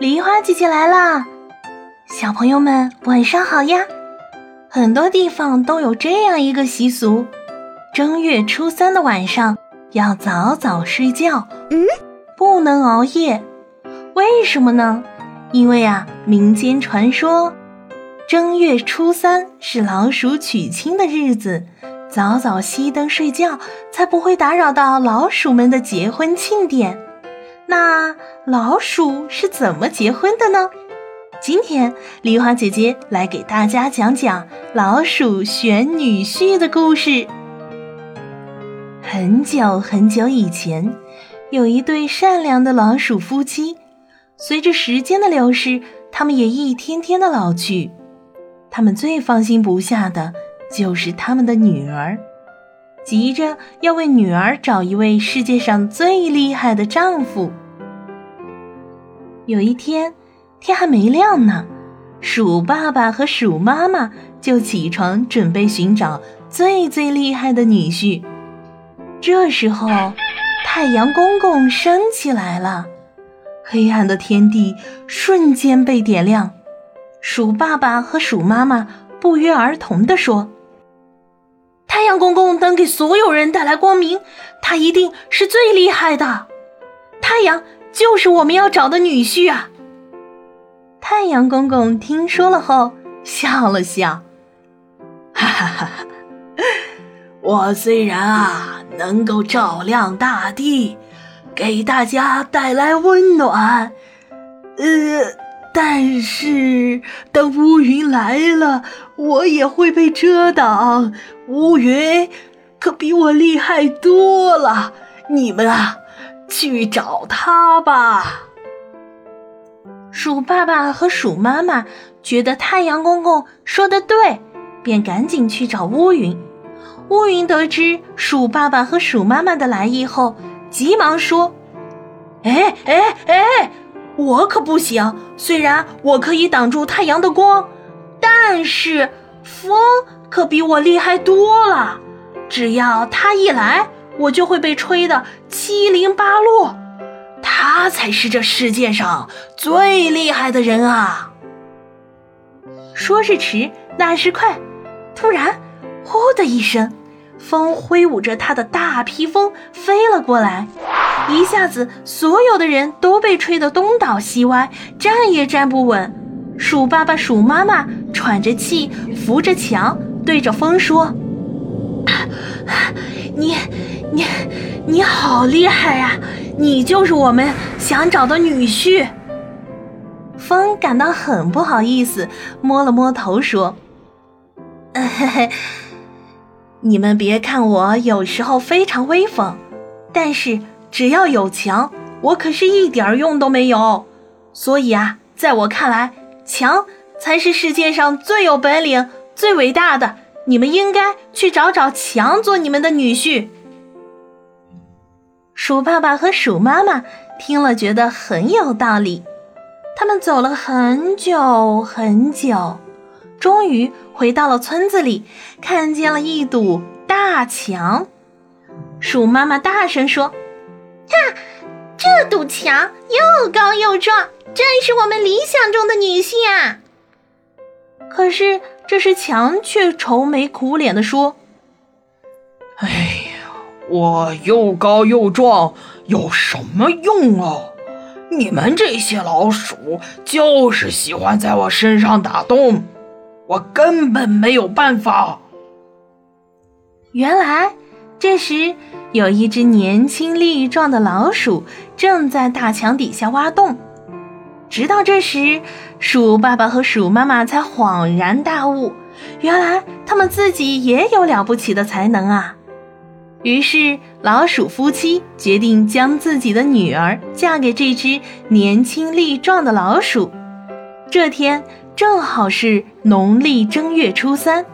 梨花姐姐来啦！小朋友们晚上好呀！很多地方都有这样一个习俗：正月初三的晚上要早早睡觉，嗯，不能熬夜。为什么呢？因为啊，民间传说，正月初三是老鼠娶亲的日子，早早熄灯睡觉，才不会打扰到老鼠们的结婚庆典。那老鼠是怎么结婚的呢？今天梨花姐姐来给大家讲讲老鼠选女婿的故事。很久很久以前，有一对善良的老鼠夫妻。随着时间的流逝，他们也一天天的老去。他们最放心不下的就是他们的女儿，急着要为女儿找一位世界上最厉害的丈夫。有一天，天还没亮呢，鼠爸爸和鼠妈妈就起床准备寻找最最厉害的女婿。这时候，太阳公公升起来了，黑暗的天地瞬间被点亮。鼠爸爸和鼠妈妈不约而同地说：“太阳公公能给所有人带来光明，他一定是最厉害的。太阳。”就是我们要找的女婿啊！太阳公公听说了后笑了笑，哈哈哈！我虽然啊能够照亮大地，给大家带来温暖，呃，但是等乌云来了，我也会被遮挡。乌云可比我厉害多了，你们啊！去找他吧。鼠爸爸和鼠妈妈觉得太阳公公说的对，便赶紧去找乌云。乌云得知鼠爸爸和鼠妈妈的来意后，急忙说：“哎哎哎，我可不行！虽然我可以挡住太阳的光，但是风可比我厉害多了。只要他一来。”我就会被吹得七零八落，他才是这世界上最厉害的人啊！说时迟，那时快，突然，呼的一声，风挥舞着他的大披风飞了过来，一下子，所有的人都被吹得东倒西歪，站也站不稳。鼠爸爸、鼠妈妈喘着气，扶着墙，对着风说：“你。”你你好厉害呀！你就是我们想找的女婿。风感到很不好意思，摸了摸头说：“嘿嘿，你们别看我有时候非常威风，但是只要有墙，我可是一点用都没有。所以啊，在我看来，墙才是世界上最有本领、最伟大的。你们应该去找找墙，做你们的女婿。”鼠爸爸和鼠妈妈听了，觉得很有道理。他们走了很久很久，终于回到了村子里，看见了一堵大墙。鼠妈妈大声说：“看，这堵墙又高又壮，真是我们理想中的女性啊！”可是，这时墙却愁眉苦脸地说：“哎呀。”我又高又壮，有什么用啊？你们这些老鼠就是喜欢在我身上打洞，我根本没有办法。原来这时有一只年轻力壮的老鼠正在大墙底下挖洞。直到这时，鼠爸爸和鼠妈妈才恍然大悟，原来他们自己也有了不起的才能啊！于是，老鼠夫妻决定将自己的女儿嫁给这只年轻力壮的老鼠。这天正好是农历正月初三，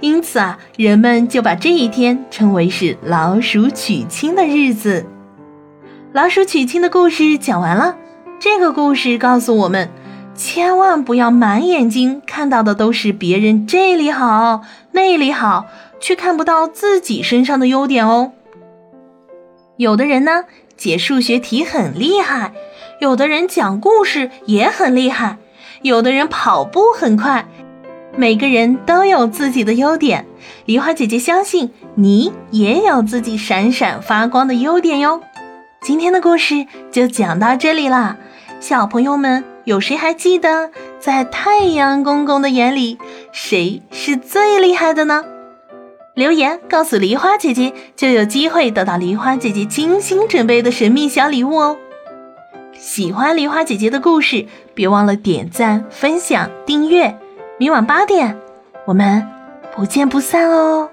因此啊，人们就把这一天称为是老鼠娶亲的日子。老鼠娶亲的故事讲完了。这个故事告诉我们，千万不要满眼睛看到的都是别人这里好那里好。却看不到自己身上的优点哦。有的人呢，解数学题很厉害，有的人讲故事也很厉害，有的人跑步很快。每个人都有自己的优点，梨花姐姐相信你也有自己闪闪发光的优点哟。今天的故事就讲到这里啦，小朋友们，有谁还记得在太阳公公的眼里，谁是最厉害的呢？留言告诉梨花姐姐，就有机会得到梨花姐姐精心准备的神秘小礼物哦。喜欢梨花姐姐的故事，别忘了点赞、分享、订阅。明晚八点，我们不见不散哦。